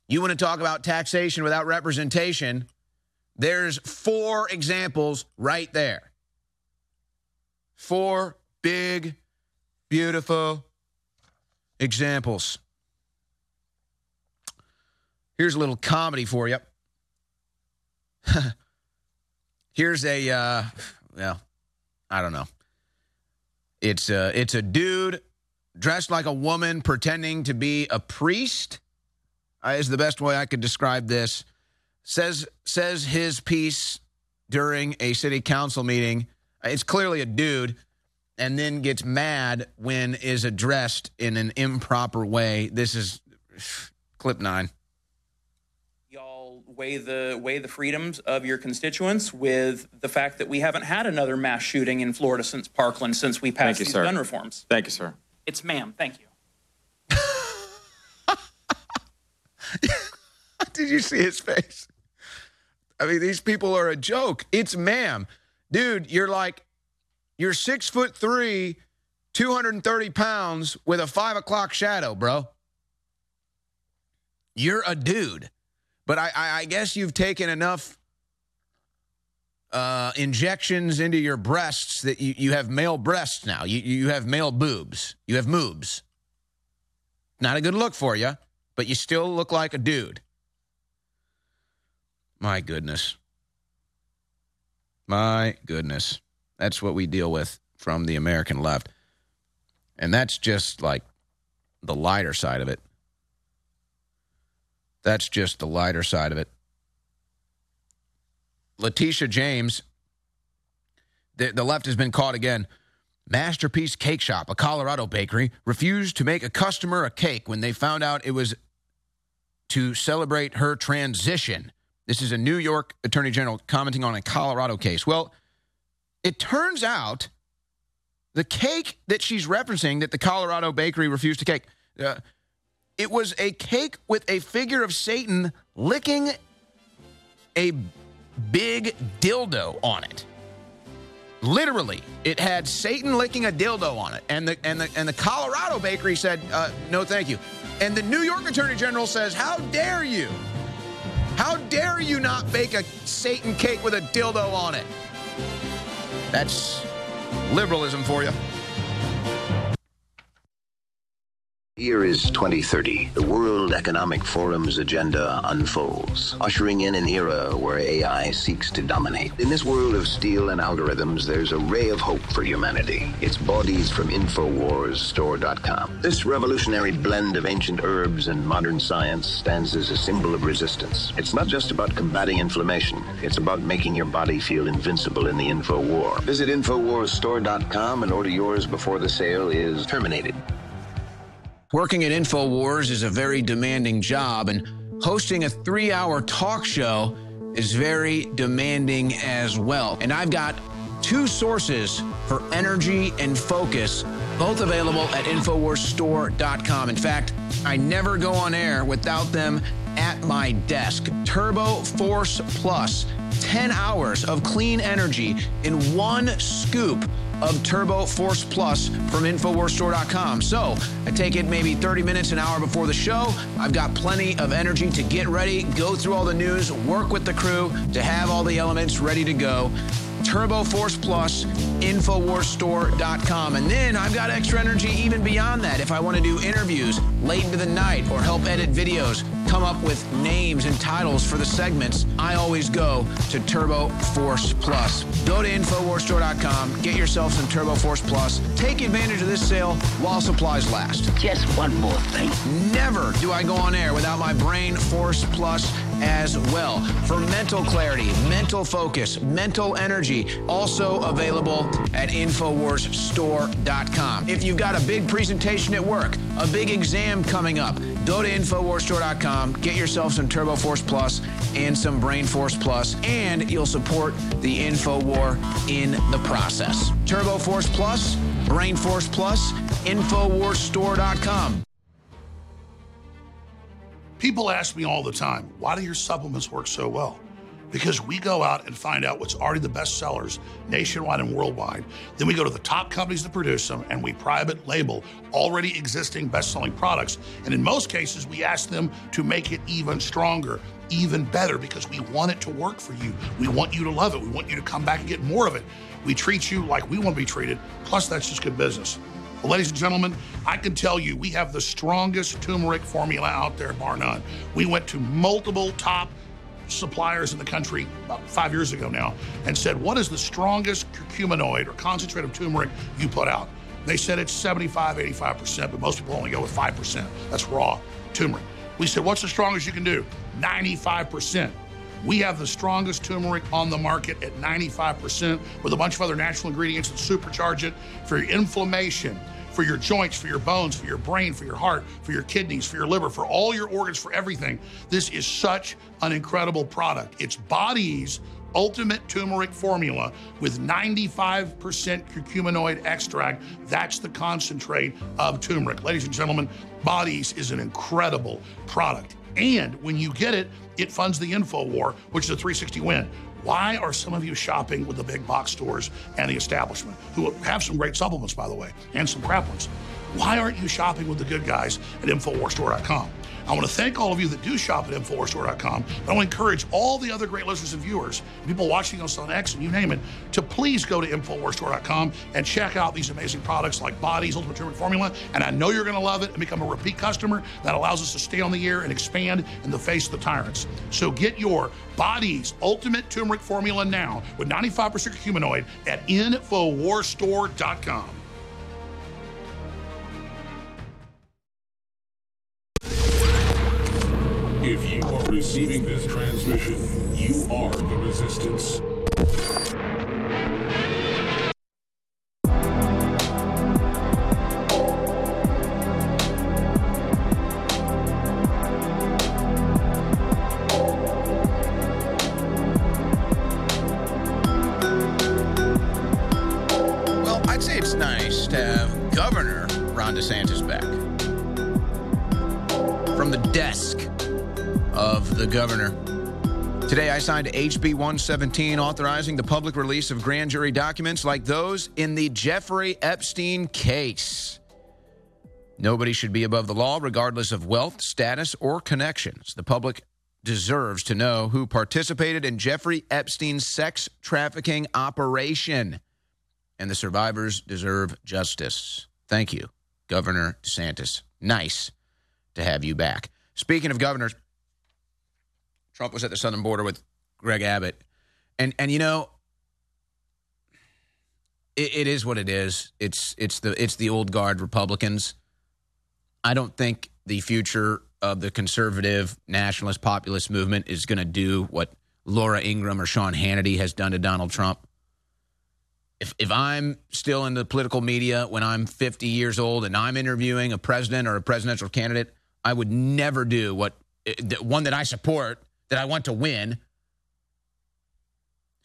[SPEAKER 6] You want to talk about taxation without representation? There's four examples right there. Four big, beautiful examples. Here's a little comedy for you. Here's a, uh, well, I don't know. It's a, it's a dude dressed like a woman pretending to be a priest. Uh, is the best way I could describe this. Says says his piece during a city council meeting. Uh, It's clearly a dude, and then gets mad when is addressed in an improper way. This is clip nine.
[SPEAKER 20] Y'all weigh the weigh the freedoms of your constituents with the fact that we haven't had another mass shooting in Florida since Parkland since we passed
[SPEAKER 21] you,
[SPEAKER 20] these
[SPEAKER 21] sir.
[SPEAKER 20] gun reforms.
[SPEAKER 21] Thank you, sir.
[SPEAKER 20] It's ma'am. Thank you.
[SPEAKER 6] Did you see his face? I mean, these people are a joke. It's ma'am. Dude, you're like, you're six foot three, 230 pounds with a five o'clock shadow, bro. You're a dude. But I, I, I guess you've taken enough uh, injections into your breasts that you, you have male breasts now. You, you have male boobs. You have moobs. Not a good look for you, but you still look like a dude. My goodness. My goodness. That's what we deal with from the American left. And that's just like the lighter side of it. That's just the lighter side of it. Letitia James, the, the left has been caught again. Masterpiece Cake Shop, a Colorado bakery, refused to make a customer a cake when they found out it was to celebrate her transition. This is a New York Attorney General commenting on a Colorado case. Well, it turns out the cake that she's referencing that the Colorado bakery refused to cake, uh, it was a cake with a figure of Satan licking a big dildo on it. Literally, it had Satan licking a dildo on it, and the and the and the Colorado bakery said uh, no, thank you. And the New York Attorney General says, "How dare you? How dare you not bake a Satan cake with a dildo on it?" That's liberalism for you.
[SPEAKER 15] Year is 2030. The World Economic Forum's agenda unfolds, ushering in an era where AI seeks to dominate. In this world of steel and algorithms, there's a ray of hope for humanity. It's Bodease from InfoWarsStore.com. This revolutionary blend of ancient herbs and modern science stands as a symbol of resistance. It's not just about combating inflammation, it's about making your body feel invincible in the info war. Visit InfoWarsStore.com and order yours before the sale is terminated.
[SPEAKER 6] Working at InfoWars is a very demanding job, and hosting a three hour talk show is very demanding as well. And I've got two sources for energy and focus, both available at InfoWarsStore.com. In fact, I never go on air without them at my desk. Turbo Force Plus, 10 hours of clean energy in one scoop of Turbo Force Plus from InfoWarsStore.com. So I take it maybe 30 minutes, an hour before the show. I've got plenty of energy to get ready, go through all the news, work with the crew to have all the elements ready to go. Turbo Force Plus, InfoWarsStore.com. And then I've got extra energy even beyond that. If I want to do interviews late into the night or help edit videos, come up with names and titles for the segments, I always go to Turbo Force Plus. Go to InfoWarsStore.com, get yourself some Turbo Force Plus. Take advantage of this sale while supplies last. Just one more thing. Never do I go on air without my Brain Force Plus as well. For mental clarity, mental focus, mental energy, also available at InfoWarsStore.com. If you've got a big presentation at work, a big exam coming up, go to InfoWarsStore.com, get yourself some Turbo Force Plus and some Brain Force Plus, and you'll support the InfoWar in the process. Turbo Force Plus, Brain Force Plus, InfoWarsStore.com.
[SPEAKER 14] People ask me all the time, why do your supplements work so well? because we go out and find out what's already the best sellers nationwide and worldwide. Then we go to the top companies that produce them and we private label already existing best selling products. And in most cases, we ask them to make it even stronger, even better, because we want it to work for you. We want you to love it. We want you to come back and get more of it. We treat you like we want to be treated. Plus, that's just good business. Well, ladies and gentlemen, I can tell you we have the strongest turmeric formula out there, bar none. We went to multiple top suppliers in the country about five years ago now and said, What is the strongest curcuminoid or concentrate of turmeric you put out? They said it's 75, 85%, but most people only go with 5%. That's raw turmeric. We said, What's the strongest you can do? 95%. We have the strongest turmeric on the market at 95% with a bunch of other natural ingredients that supercharge it for inflammation, for your joints, for your bones, for your brain, for your heart, for your kidneys, for your liver, for all your organs, for everything. This is such an incredible product. It's Bodease ultimate turmeric formula with 95% curcuminoid extract. That's the concentrate of turmeric. Ladies and gentlemen, Bodease is an incredible product. And when you get it, it funds the info war, which is a 360 win. Why are some of you shopping with the big box stores and the establishment, who have some great supplements, by the way, and some crap ones? Why aren't you shopping with the good guys at InfoWarsStore.com? I want to thank all of you that do shop at InfoWarsStore.com, I want to encourage all the other great listeners and viewers, people watching us on X and you name it, to please go to InfoWarsStore.com and check out these amazing products like Bodease Ultimate Turmeric Formula. And I know you're going to love it and become a repeat customer. That allows us to stay on the air and expand in the face of the tyrants. So get your Bodease Ultimate Turmeric Formula now with 95% humanoid at InfoWarsStore.com.
[SPEAKER 16] receiving this transmission, you are the resistance.
[SPEAKER 6] HB 117 authorizing the public release of grand jury documents like those in the Jeffrey Epstein case. Nobody should be above the law, regardless of wealth, status, or connections. The public deserves to know who participated in Jeffrey Epstein's sex trafficking operation, and the survivors deserve justice. Thank you, Governor DeSantis. Nice to have you back. Speaking of governors, Trump was at the southern border with Greg Abbott, and and you know, it, it is what it is. It's it's the it's the old guard Republicans. I don't think the future of the conservative nationalist populist movement is going to do what Laura Ingraham or Sean Hannity has done to Donald Trump. If if I'm still in the political media when I'm 50 years old and I'm interviewing a president or a presidential candidate, I would never do what eh, the one that I support that I want to win.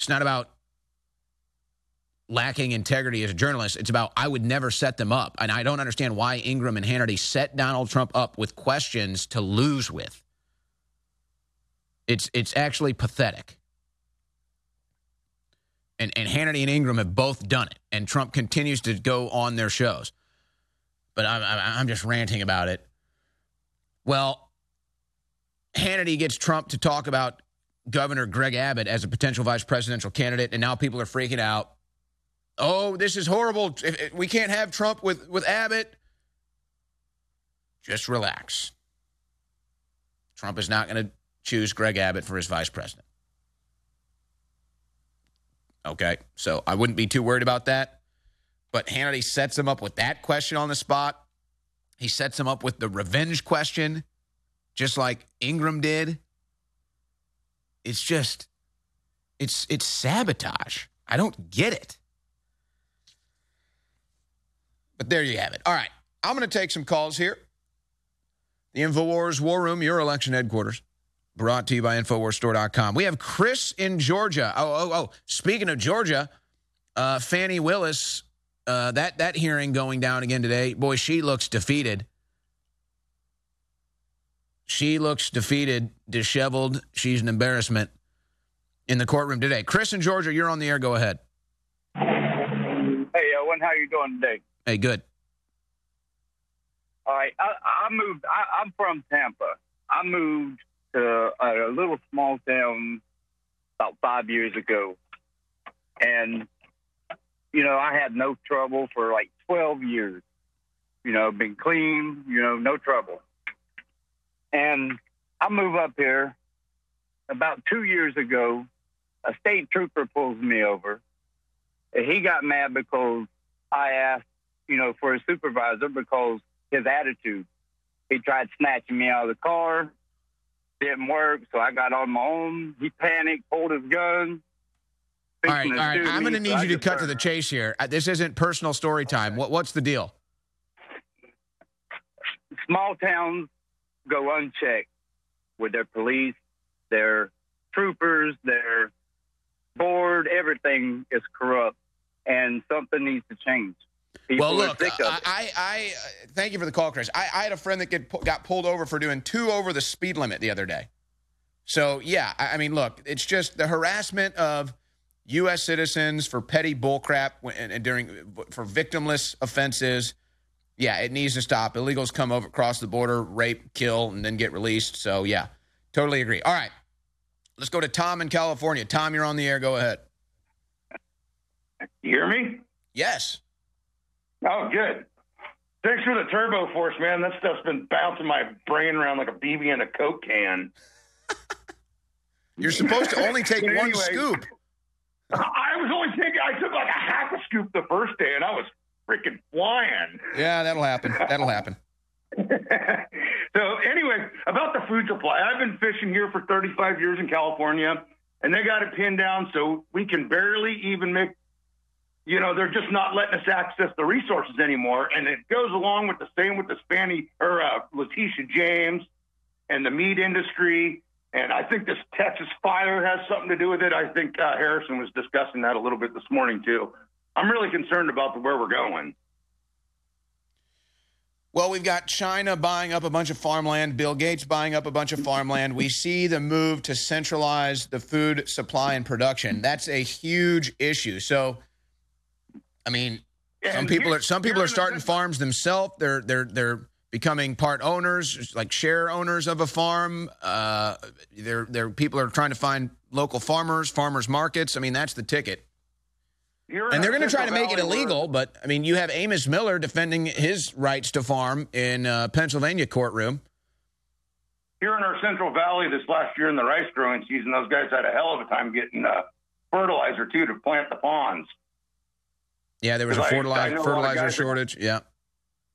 [SPEAKER 6] It's not about lacking integrity as a journalist. It's about I would never set them up. And I don't understand why Ingraham and Hannity set Donald Trump up with questions to lose with. It's it's actually pathetic. And and Hannity and Ingraham have both done it, and Trump continues to go on their shows. But I'm I'm just ranting about it. Well, Hannity gets Trump to talk about Governor Greg Abbott as a potential vice presidential candidate, and now people are freaking out. Oh, this is horrible. We can't have Trump with, with Abbott. Just relax. Trump is not going to choose Greg Abbott for his vice president. Okay, so I wouldn't be too worried about that. But Hannity sets him up with that question on the spot. He sets him up with the revenge question, just like Ingraham did. It's just, it's it's sabotage. I don't get it. But there you have it. All right, I'm going to take some calls here. The InfoWars War Room, your election headquarters. Brought to you by InfoWarsStore.com. We have Chris in Georgia. Oh, oh, oh. Speaking of Georgia, uh, Fani Willis, uh, that, that hearing going down again today, boy, she looks defeated. She looks defeated, disheveled. She's an embarrassment. in the courtroom today. Chris in Georgia, you're on the air. Go ahead.
[SPEAKER 21] Hey, Owen, how you doing today?
[SPEAKER 6] Hey, good.
[SPEAKER 21] All right, I, I moved. I, I'm from Tampa. I moved to a, a little small town about five years ago, and you know I had no trouble for like 12 years. You know, been clean. You know, no trouble. And I move up here about two years ago. A state trooper pulls me over. He got mad because I asked, you know, for a supervisor because his attitude. He tried snatching me out of the car. Didn't work, so I got on my own. He panicked, pulled his gun.
[SPEAKER 6] All right, all right. I'm going to need
[SPEAKER 21] so
[SPEAKER 6] you to cut to the chase here. Uh, This isn't personal story time. What, what's the deal?
[SPEAKER 21] small towns go unchecked with their police, their troopers, their board. Everything is corrupt, and something needs to change. People
[SPEAKER 6] well, look, I. I, I thank you for the call, Chris. I, I had a friend that get, got pulled over for doing two over the speed limit the other day. So yeah, I, I mean, look, it's just the harassment of U.S. citizens for petty bullcrap and, and during for victimless offenses. Yeah, it needs to stop. Illegals come over across the border, rape, kill, and then get released. So yeah, totally agree. All right, let's go to Tom in California. Tom, you're on the air. Go ahead.
[SPEAKER 22] You hear me?
[SPEAKER 6] Yes.
[SPEAKER 22] Oh, good. Thanks for the turbo force, man. That stuff's been bouncing my brain around like a BB in a Coke can.
[SPEAKER 6] You're supposed to only take
[SPEAKER 22] But
[SPEAKER 6] one scoop.
[SPEAKER 22] I was only taking, I took like a half a scoop the first day, and I was freaking flying.
[SPEAKER 6] Yeah, that'll happen. That'll happen.
[SPEAKER 22] So anyway, about the food supply, I've been fishing here for 35 years in California, and they got it pinned down so we can barely even make. You know, they're just not letting us access the resources anymore, and it goes along with the same with the Spanny or uh, Letitia James and the meat industry. And I think this Texas fire has something to do with it. I think uh, Harrison was discussing that a little bit this morning too. I'm really concerned about where we're going.
[SPEAKER 6] Well, we've got China buying up a bunch of farmland, Bill Gates buying up a bunch of farmland. We see the move to centralize the food supply and production. That's a huge issue. So, I mean, some people are some people are starting farms themselves. They're they're they're becoming part owners, like share owners of a farm. Uh, they're they're people are trying to find local farmers, farmers markets. I mean, that's the ticket.
[SPEAKER 22] You're
[SPEAKER 6] And they're going to try to make it illegal, but I mean, you have Amos Miller defending his rights to farm in uh, Pennsylvania courtroom.
[SPEAKER 22] here in our Central Valley this last year in the rice growing season, those guys had a hell of a time getting uh, fertilizer too to plant the ponds.
[SPEAKER 6] Yeah, there was a
[SPEAKER 22] Because I- I
[SPEAKER 6] fertilizer,
[SPEAKER 22] a
[SPEAKER 6] fertilizer
[SPEAKER 22] guys that-
[SPEAKER 6] shortage. Yeah.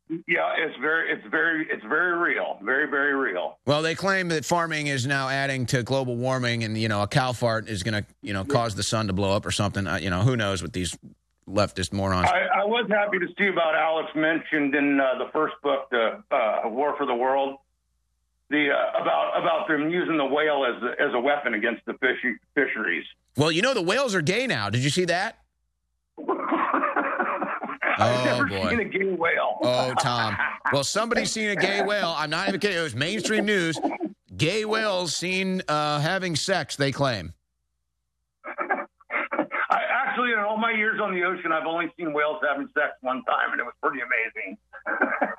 [SPEAKER 22] Yeah, it's very, it's very, it's very real, very, very real.
[SPEAKER 6] Well, they claim that farming is now adding to global warming, and you know, a cow fart is going to you know cause the sun to blow up or something. Uh, you know, who knows with these leftist morons?
[SPEAKER 22] I, I was happy to see about Alex mentioned in uh, the first book, the uh, War for the World, the uh, about about them using the whale as a, as a weapon against the fish, fisheries.
[SPEAKER 6] Well, you know, the whales are gay now. Did you see that?
[SPEAKER 22] I've
[SPEAKER 6] Oh,
[SPEAKER 22] never
[SPEAKER 6] boy.
[SPEAKER 22] seen a gay whale.
[SPEAKER 6] Oh, Tom. Well, somebody's seen a gay whale. I'm not even kidding. It was mainstream news. Gay whales seen uh, having sex. They claim.
[SPEAKER 22] I, actually, in all my years on the ocean, I've only seen whales having sex one time, and it was pretty amazing.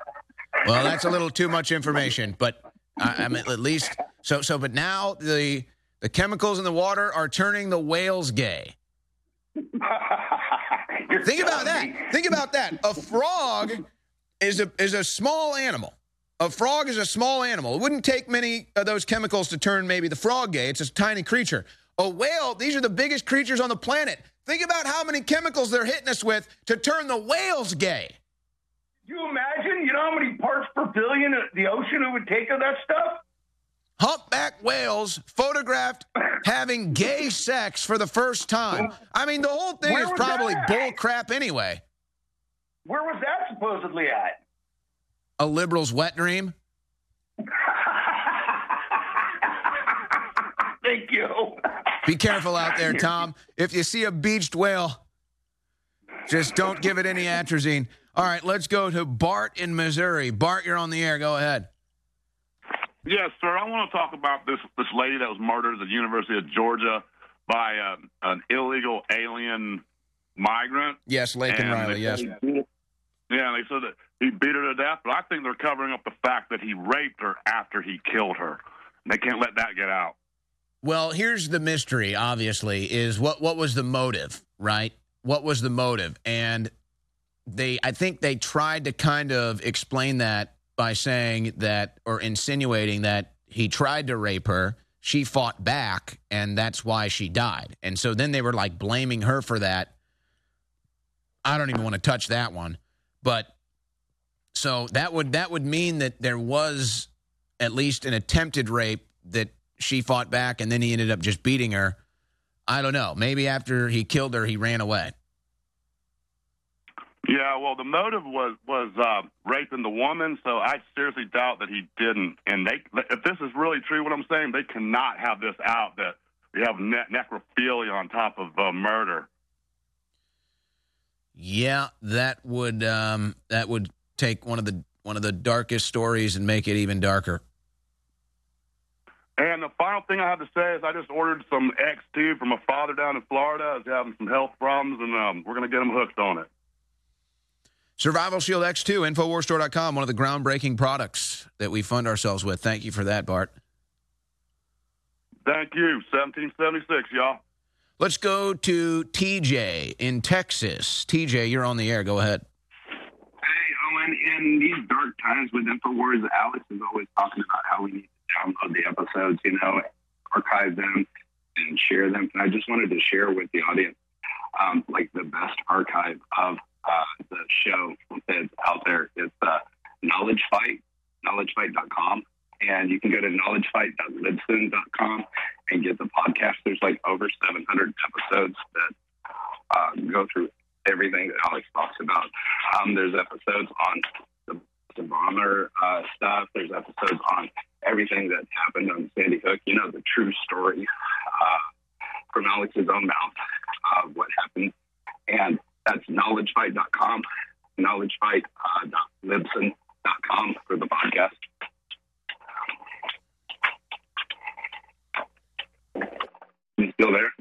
[SPEAKER 6] Well, that's a little too much information, but I, I mean, at least so. So, but now the the chemicals in the water are turning the whales gay. Think about that. Think about that. A frog is a is a small animal. A frog is a small animal. It wouldn't take many of those chemicals to turn maybe the frog gay. It's a tiny creature. A whale, these are the biggest creatures on the planet. Think about how many chemicals they're hitting us with to turn the whales gay.
[SPEAKER 22] you imagine? You know how many parts per billion the ocean it would take of that stuff?
[SPEAKER 6] Humpback whales photographed having gay sex for the first time. I mean, the whole thing
[SPEAKER 22] Where
[SPEAKER 6] is probably
[SPEAKER 22] that?
[SPEAKER 6] bull crap anyway.
[SPEAKER 22] Where was that supposedly at?
[SPEAKER 6] A liberal's wet dream.
[SPEAKER 22] Thank you.
[SPEAKER 6] Be careful out there, Tom. If you see a beached whale, just don't give it any atrazine. All right, let's go to Bart in Missouri. Bart, you're on the air. Go ahead.
[SPEAKER 23] Yes, sir. I want to talk about this this lady that was murdered at the University of Georgia.
[SPEAKER 24] by um, an illegal alien migrant.
[SPEAKER 6] Yes, Laken Riley. Yes.
[SPEAKER 24] Yeah, they said that he beat her to death, but I think they're covering up the fact that he raped her after he killed her. They can't let that get out.
[SPEAKER 6] Well, here's the mystery. Obviously, is what what was the motive, right? What was the motive? And they, I think they tried to kind of explain that by saying that or insinuating that he tried to rape her. She fought back, and that's why she died. And so then they were like blaming her for that. I don't even want to touch that one, but so that would that would mean that there was at least an attempted rape that she fought back, and then he ended up just beating her. I don't know. Maybe after he killed her, he ran away.
[SPEAKER 24] Yeah, well, the motive was was uh, raping the woman, so I seriously doubt that he didn't. And they, if this is really true, what I'm saying, they cannot have this out that we have ne- necrophilia on top of uh, murder.
[SPEAKER 6] Yeah, that would um, that would take one of the one of the darkest stories and make it even darker.
[SPEAKER 24] And the final thing I have to say is I just ordered some X2 from a father down in Florida. He's having some health problems, and um, we're going to get him hooked on it.
[SPEAKER 6] Survival Shield X2, Infowarstore.com, one of the groundbreaking products that we fund ourselves with. Thank you for that, Bart.
[SPEAKER 24] Thank you. 1776, y'all.
[SPEAKER 6] Let's go to TJ in Texas. TJ, you're on the air. Go ahead.
[SPEAKER 25] Hey, Owen, in these dark times with InfoWars, Alex is always talking about how we need to download the episodes, you know, archive them and share them. And I just wanted to share with the audience, um, like the best archive of uh, the show that's out there. It's uh, Knowledge Fight, knowledgefight.com. And you can go to knowledgefight.libsyn.com and get the podcast. There's like over 700 episodes that uh, go through everything that Alex talks about. Um, there's episodes on the, the bomber uh, stuff. There's episodes on everything that happened on Sandy Hook. You know, the true story uh, from Alex's own mouth of what happened. And that's knowledgefight.com, knowledgefight.libsyn.com for the podcast. You still there?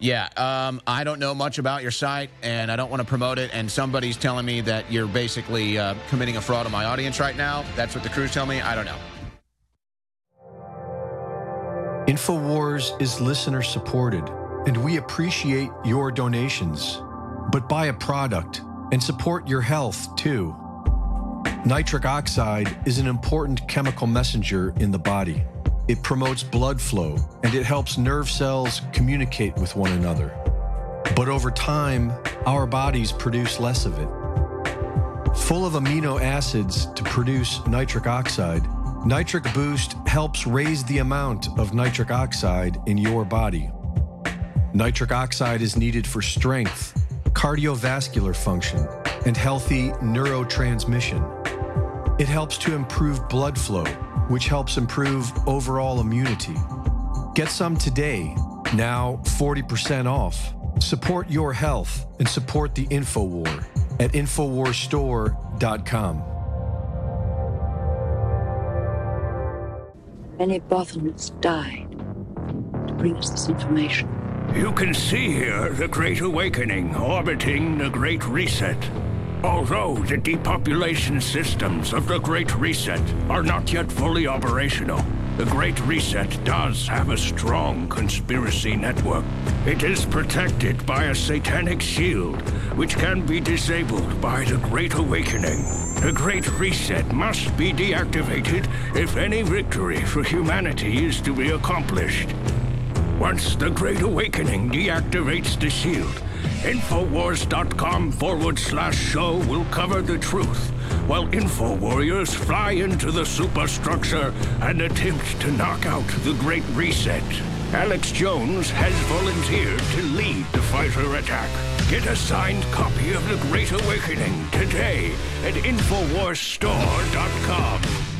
[SPEAKER 6] Yeah, um, I don't know much about your site, and I don't want to promote it. And somebody's telling me that you're basically uh, committing a fraud on my audience right now. That's what the crews tell me. I don't know.
[SPEAKER 1] InfoWars is listener supported, and we appreciate your donations. But buy a product and support your health too. Nitric oxide is an important chemical messenger in the body. It promotes blood flow and it helps nerve cells communicate with one another. But over time, our bodies produce less of it. Full of amino acids to produce nitric oxide, Nitric Boost helps raise the amount of nitric oxide in your body. Nitric oxide is needed for strength, cardiovascular function, and healthy neurotransmission. It helps to improve blood flow, which helps improve overall immunity. Get some today, now 40% off. Support your health and support the InfoWar at InfoWarStore.com.
[SPEAKER 23] Many Bothans died to bring us this information.
[SPEAKER 26] You can see here the Great Awakening orbiting the Great Reset. Although the depopulation systems of the Great Reset are not yet fully operational, the Great Reset does have a strong conspiracy network. It is protected by a satanic shield, which can be disabled by the Great Awakening. The Great Reset must be deactivated if any victory for humanity is to be accomplished. Once the Great Awakening deactivates the shield, Infowars.com forward slash show will cover the truth, while Info Warriors fly into the superstructure and attempt to knock out the Great Reset. Alex Jones has volunteered to lead the fighter attack. Get a signed copy of The Great Awakening today at InfoWarsStore.com.